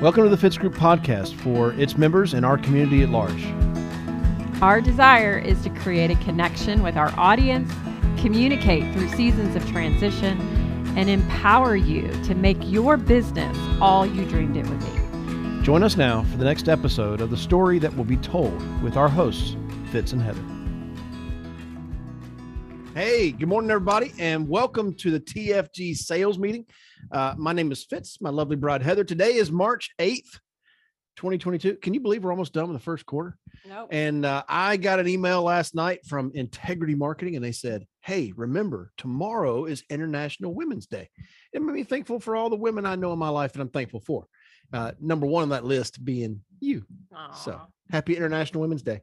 Welcome to the Fitz Group podcast for its members and our community at large. Our desire is to create a connection with our audience, communicate through seasons of transition, and empower you to make your business all you dreamed it would be. Join us now for the next episode of the story that will be told with our hosts, Fitz and Heather. Hey, good morning, everybody, and welcome to the TFG sales meeting. Uh, my name is Fitz, my lovely bride Heather. Today is March 8th, 2022. Can you believe we're almost done with the first quarter? Nope. And uh, I got an email last night from Integrity Marketing, and they said, Hey, remember, tomorrow is International Women's Day. It made me thankful for all the women I know in my life that I'm thankful for. Uh, number one on that list being you. So happy International Women's Day.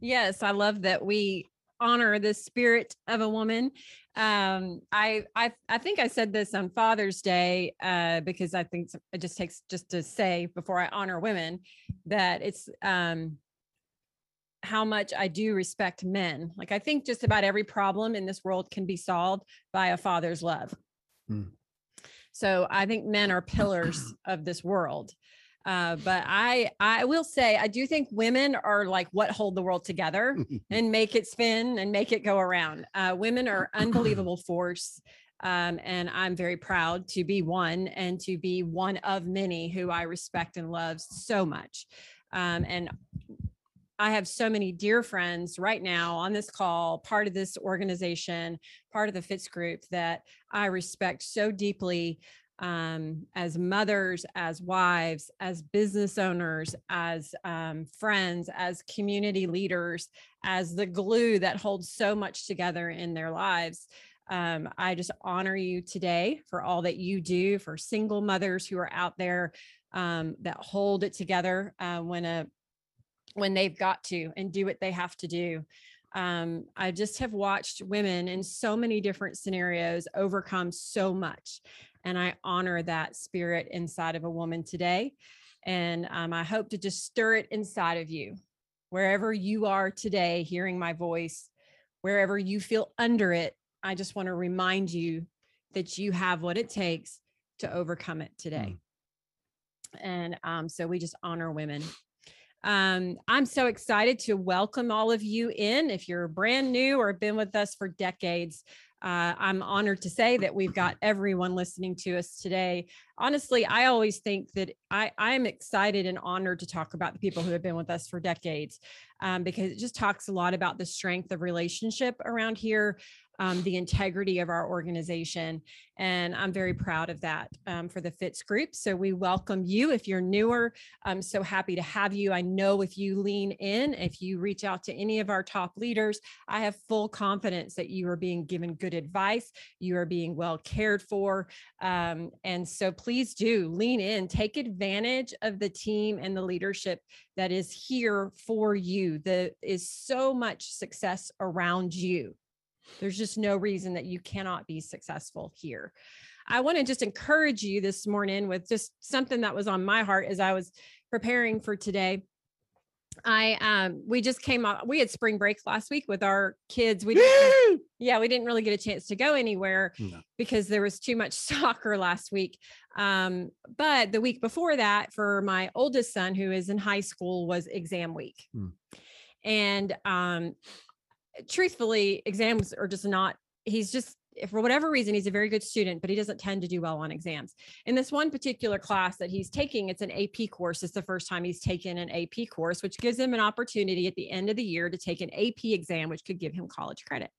yes, I love that we honor the spirit of a woman. Um, I I I think I said this on Father's Day uh, because I think it just takes just to say before I honor women that it's um how much I do respect men. Like I think just about every problem in this world can be solved by a father's love. Hmm. So I think men are pillars of this world. Uh, but I I will say I do think women are like what hold the world together and make it spin and make it go around. Uh, women are unbelievable force. Um, and I'm very proud to be one and to be one of many who I respect and love so much. Um, and I have so many dear friends right now on this call, part of this organization, part of the Fitz group that I respect so deeply um, as mothers, as wives, as business owners, as um, friends, as community leaders, as the glue that holds so much together in their lives. Um, I just honor you today for all that you do for single mothers who are out there um, that hold it together uh, when a when they've got to and do what they have to do. Um, I just have watched women in so many different scenarios overcome so much. And I honor that spirit inside of a woman today. And um, I hope to just stir it inside of you, wherever you are today, hearing my voice, wherever you feel under it. I just want to remind you that you have what it takes to overcome it today. And um, so we just honor women. Um, I'm so excited to welcome all of you in. If you're brand new or been with us for decades, uh, I'm honored to say that we've got everyone listening to us today. Honestly, I always think that I, I'm excited and honored to talk about the people who have been with us for decades um, because it just talks a lot about the strength of relationship around here, um, the integrity of our organization. And I'm very proud of that um, for the Fitz group. So we welcome you if you're newer. I'm so happy to have you. I know if you lean in, if you reach out to any of our top leaders, I have full confidence that you are being given good advice, you are being well cared for. Um, and so please do lean in, take advantage of the team and the leadership that is here for you. There is so much success around you. There's just no reason that you cannot be successful here. I want to just encourage you this morning with just something that was on my heart as I was preparing for today. I um we just came up we had spring break last week with our kids. We didn't, yeah, we didn't really get a chance to go anywhere No. because there was too much soccer last week. Um, but the week before that, for my oldest son who is in high school, was exam week. Hmm. And um truthfully, exams are just not, he's just for whatever reason he's a very good student but he doesn't tend to do well on exams. In this one particular class that he's taking it's an ap course. It's the first time he's taken an ap course which gives him an opportunity at the end of the year to take an ap exam which could give him college credit.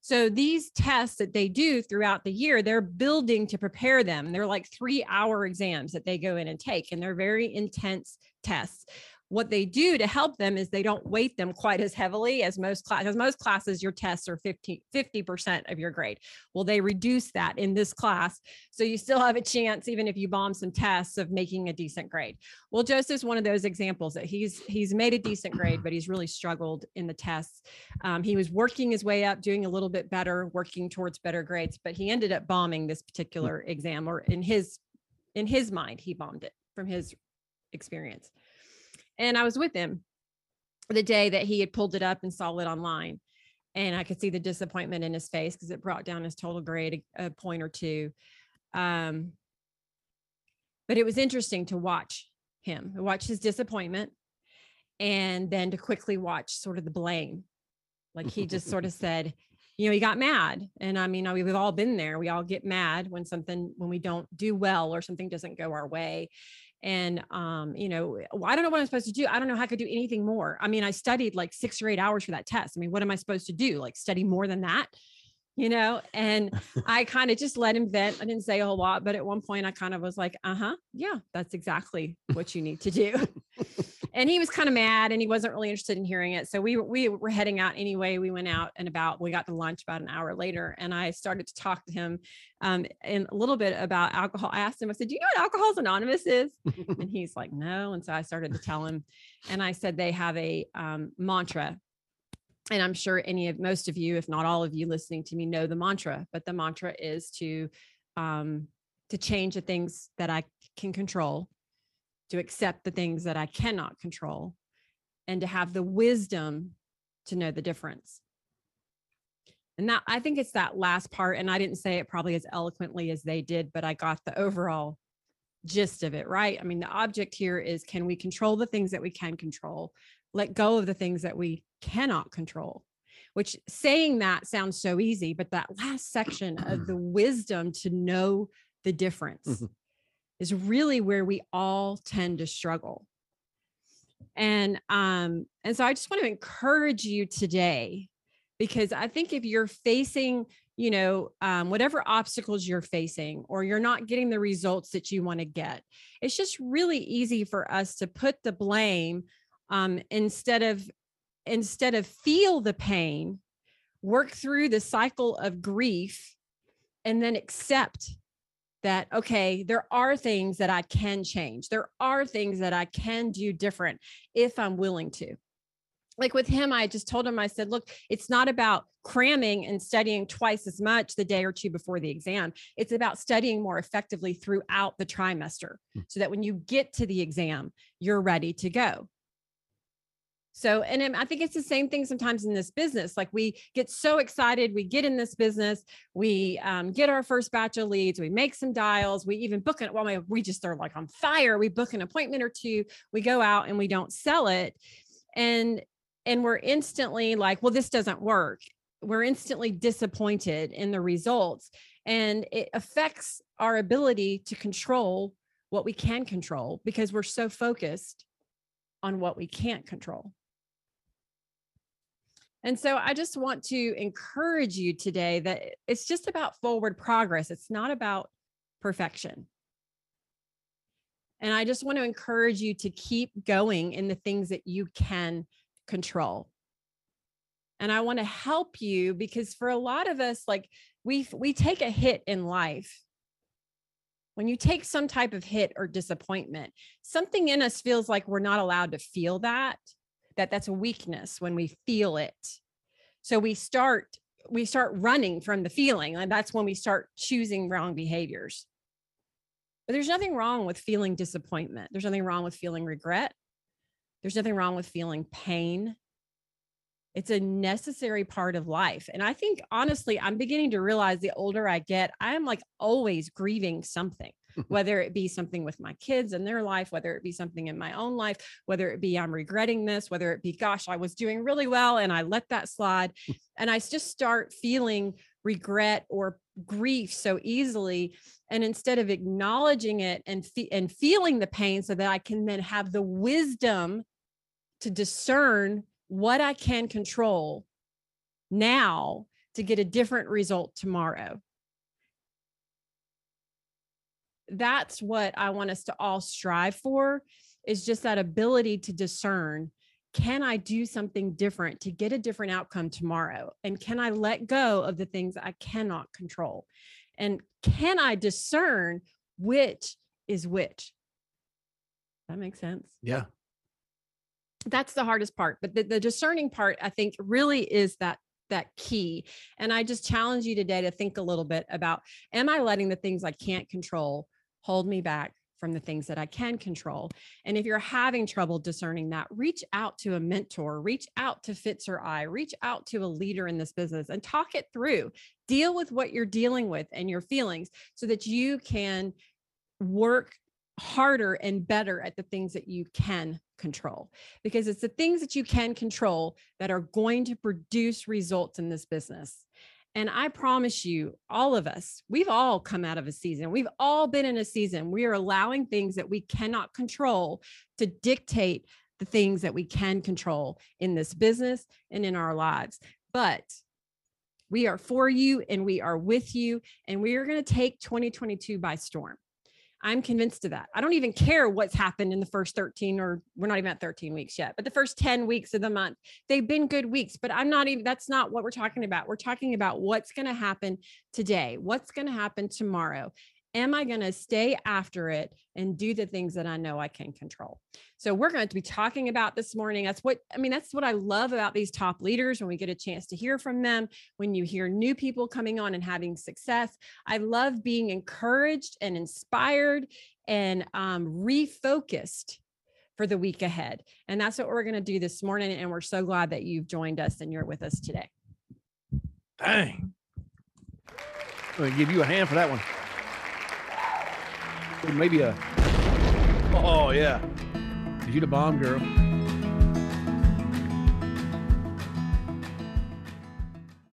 So these tests that they do throughout the year they're building to prepare them. They're like three hour exams that they go in and take and they're very intense tests what they do to help them is they don't weight them quite as heavily as most classes. Most classes, your tests are 50, 50% of your grade. Well, they reduce that in this class. So you still have a chance, even if you bomb some tests, of making a decent grade. Well, Joseph's one of those examples that he's he's made a decent grade, but he's really struggled in the tests. Um, he was working his way up, doing a little bit better, working towards better grades, but he ended up bombing this particular exam, or in his in his mind, he bombed it from his experience. And I was with him the day that he had pulled it up and saw it online. And I could see the disappointment in his face because it brought down his total grade a, a point or two. Um, but it was interesting to watch him, watch his disappointment, and then to quickly watch sort of the blame. Like he just sort of said, you know, he got mad. And I mean, we've all been there. We all get mad when something, when we don't do well or something doesn't go our way. And, um, you know, I don't know what I'm supposed to do. I don't know how I could do anything more. I mean, I studied like six or eight hours for that test. I mean, what am I supposed to do? Like study more than that? you know and i kind of just let him vent i didn't say a whole lot but at one point i kind of was like uh-huh yeah that's exactly what you need to do and he was kind of mad and he wasn't really interested in hearing it. So we we were heading out anyway. We went out and about we got to lunch about an hour later and i started to talk to him um and a little bit about alcohol. I asked him i said do you know what alcohol's anonymous is? And he's like no. And so i started to tell him and i said they have a um, mantra. And I'm sure any of most of you, if not all of you listening to me, know the mantra. But the mantra is to um, to change the things that I can control, to accept the things that I cannot control, and to have the wisdom to know the difference. And that I think it's that last part. And I didn't say it probably as eloquently as they did, but I got the overall gist of it, right? I mean, the object here is can we control the things that we can control? let go of the things that we cannot control which saying that sounds so easy but that last section of the wisdom to know the difference mm-hmm. Is really where we all tend to struggle. And um and so i just want to encourage you today because i think if you're facing you know um, whatever obstacles you're facing or you're not getting the results that you want to get it's just really easy for us to put the blame um, instead of instead of feel the pain work through the cycle of grief and then accept that okay there are things that i can change. There are things that i can do different if i'm willing to. Like with him i just told him i said look it's not about cramming and studying twice as much the day or two before the exam. It's about studying more effectively throughout the trimester hmm. so that when you get to the exam you're ready to go so, and I think it's the same thing sometimes in this business. Like we get so excited, we get in this business, we um, get our first batch of leads, we make some dials, we even book it. Well, we just are like on fire. We book an appointment or two, we go out and we don't sell it, and and we're instantly like, well, this doesn't work. We're instantly disappointed in the results, and it affects our ability to control what we can control because we're so focused on what we can't control. And so I just want to encourage you today that it's just about forward progress. It's not about perfection. And I just want to encourage you to keep going in the things that you can control. And I want to help you because for a lot of us like we we take a hit in life. When you take some type of hit or disappointment, something in us feels like we're not allowed to feel that that that's a weakness when we feel it. So we start we start running from the feeling and that's when we start choosing wrong behaviors. But there's nothing wrong with feeling disappointment. There's nothing wrong with feeling regret. There's nothing wrong with feeling pain. It's a necessary part of life. And i think honestly i'm beginning to realize the older i get i'm like always grieving something whether it be something with my kids and their life, whether it be something in my own life, whether it be I'm regretting this, whether it be, gosh, I was doing really well and I let that slide. and I just start feeling regret or grief so easily. And instead of acknowledging it and, fe- and feeling the pain so that I can then have the wisdom to discern what I can control now to get a different result tomorrow that's what I want us to all strive for is just that ability to discern can I do something different to get a different outcome tomorrow? And can I let go of the things I cannot control? And can I discern which is which? That makes sense. Yeah. That's the hardest part. But the, the discerning part, I think, really is that that key. And I just challenge you today to think a little bit about am I letting the things I can't control hold me back from the things that I can control. And if you're having trouble discerning that, reach out to a mentor, reach out to Fitz or I, reach out to a leader in this business and talk it through. Deal with what you're dealing with and your feelings so that you can work harder and better at the things that you can control because it's the things that you can control that are going to produce results in this business. And I promise you, all of us, we've all come out of a season. We've all been in a season. We are allowing things that we cannot control to dictate the things that we can control in this business and in our lives. But we are for you and we are with you, and we are going to take 2022 by storm. I'm convinced of that. I don't even care what's happened in the first 13 or we're not even at 13 weeks yet, but the first 10 weeks of the month, they've been good weeks, but I'm not even that's not what we're talking about. We're talking about what's going to happen today, what's going to happen tomorrow am I going to stay after it and do the things that I know I can control? So we're going to be talking about this morning. That's what I mean. That's what I love about these top leaders when we get a chance to hear from them, when you hear new people coming on and having success. I love being encouraged and inspired and um, refocused for the week ahead. And that's what we're going to do this morning. And we're so glad that you've joined us and you're with us today. Dang. I'm going to give you a hand for that one maybe a. Oh yeah, you the bomb girl.